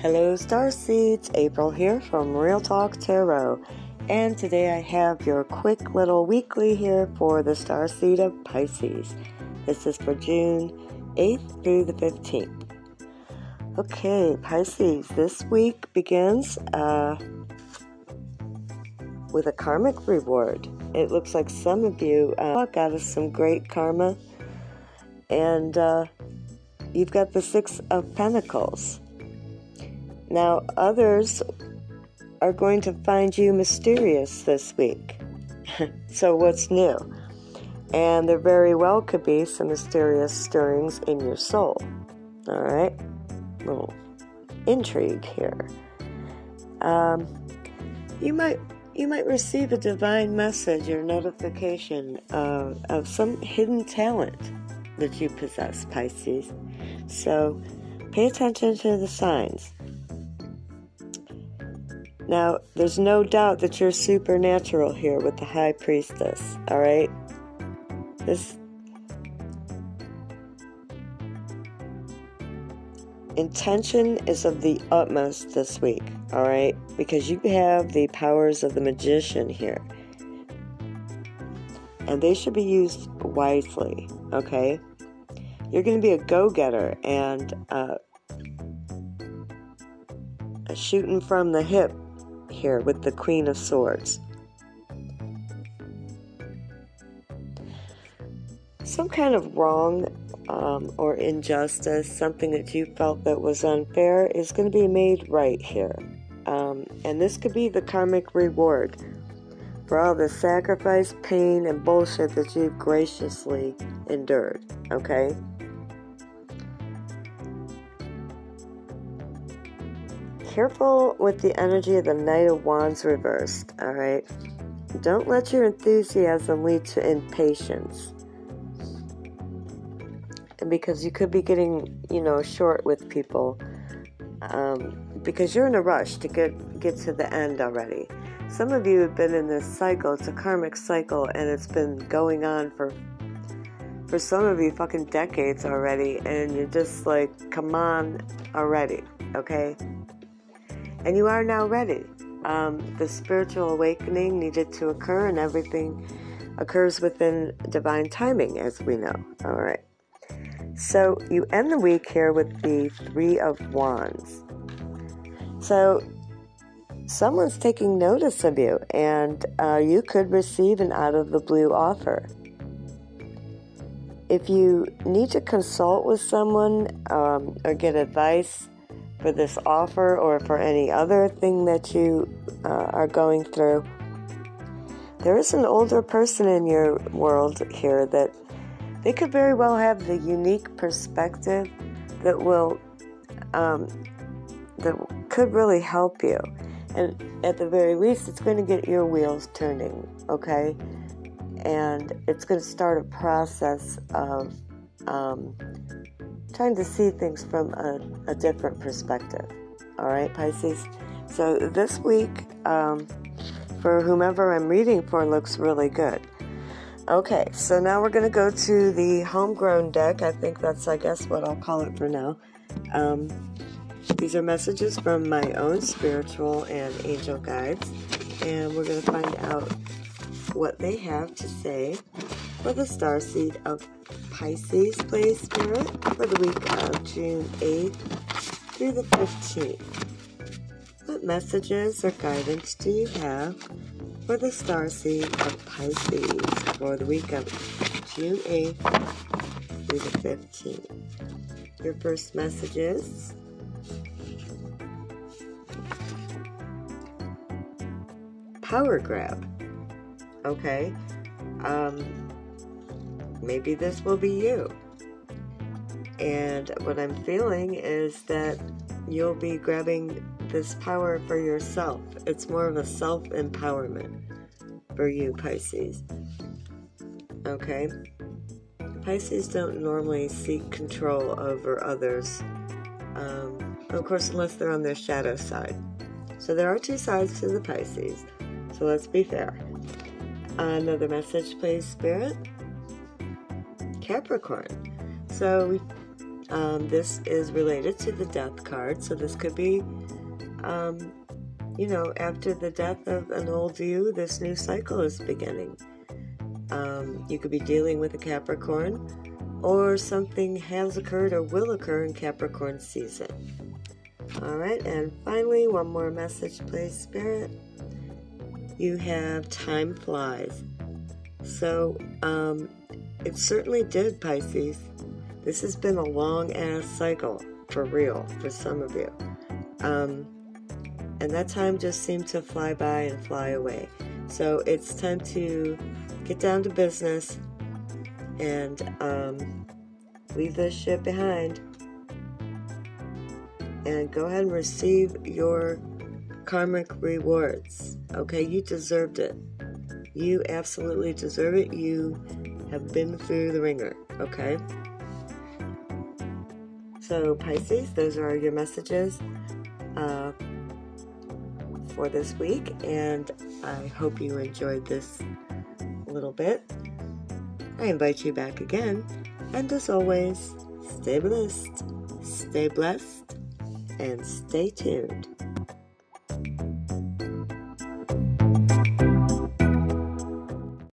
Hello, Star Seeds. April here from Real Talk Tarot. And today I have your quick little weekly here for the Star Seed of Pisces. This is for June 8th through the 15th. Okay, Pisces, this week begins uh, with a karmic reward. It looks like some of you uh, got us some great karma, and uh, you've got the Six of Pentacles. Now, others are going to find you mysterious this week. so, what's new? And there very well could be some mysterious stirrings in your soul. All right? Little intrigue here. Um, you might you might receive a divine message or notification of, of some hidden talent that you possess, Pisces. So pay attention to the signs. Now, there's no doubt that you're supernatural here with the High Priestess, alright? This intention is of the utmost this week, alright? Because you have the powers of the magician here. And they should be used wisely, okay? You're going to be a go getter and uh, shooting from the hip here with the Queen of Swords. Some kind of wrong um, or injustice, something that you felt that was unfair, is going to be made right here. Um, and this could be the karmic reward for all the sacrifice, pain, and bullshit that you've graciously endured. Okay? Careful with the energy of the Knight of Wands reversed, alright? Don't let your enthusiasm lead to impatience. Because you could be getting, you know, short with people. Um, because you're in a rush to get, get to the end already. Some of you have been in this cycle, it's a karmic cycle, and it's been going on for for some of you fucking decades already and you're just like come on already okay and you are now ready. Um, the spiritual awakening needed to occur, and everything occurs within divine timing, as we know. All right. So you end the week here with the Three of Wands. So someone's taking notice of you, and uh, you could receive an out of the blue offer. If you need to consult with someone um, or get advice, for this offer or for any other thing that you uh, are going through. There is an older person in your world here that they could very well have the unique perspective that will um, that could really help you. And at the very least, it's going to get your wheels turning, okay? And it's going to start a process of um, trying to see things from a, a different perspective. All right, Pisces? So this week, um, for whomever I'm reading for, looks really good. Okay, so now we're going to go to the homegrown deck. I think that's, I guess, what I'll call it for now. Um, these are messages from my own spiritual and angel guides, and we're going to find out what they have to say for the star seed of Pisces Play Spirit for the week of June 8th through the 15th. What messages or guidance do you have for the star seed of Pisces for the week of June 8th through the 15th? Your first message is power grab. Okay. Um, maybe this will be you. And what I'm feeling is that you'll be grabbing this power for yourself. It's more of a self empowerment for you, Pisces. Okay? Pisces don't normally seek control over others. Um, of course, unless they're on their shadow side. So there are two sides to the Pisces. So let's be fair. Another message, please, Spirit. Capricorn. So Um, this is related to the death card, so this could be, um, you know, after the death of an old you, this new cycle is beginning. Um, you could be dealing with a Capricorn, or something has occurred or will occur in Capricorn season. All right, and finally, one more message, please, Spirit. You have time flies. So, um, it certainly did, Pisces. This has been a long ass cycle, for real, for some of you. Um, and that time just seemed to fly by and fly away. So it's time to get down to business and um, leave this shit behind and go ahead and receive your karmic rewards. Okay, you deserved it. You absolutely deserve it. You have been through the ringer. Okay. So, Pisces, those are your messages uh, for this week, and I hope you enjoyed this little bit. I invite you back again, and as always, stay blessed, stay blessed, and stay tuned.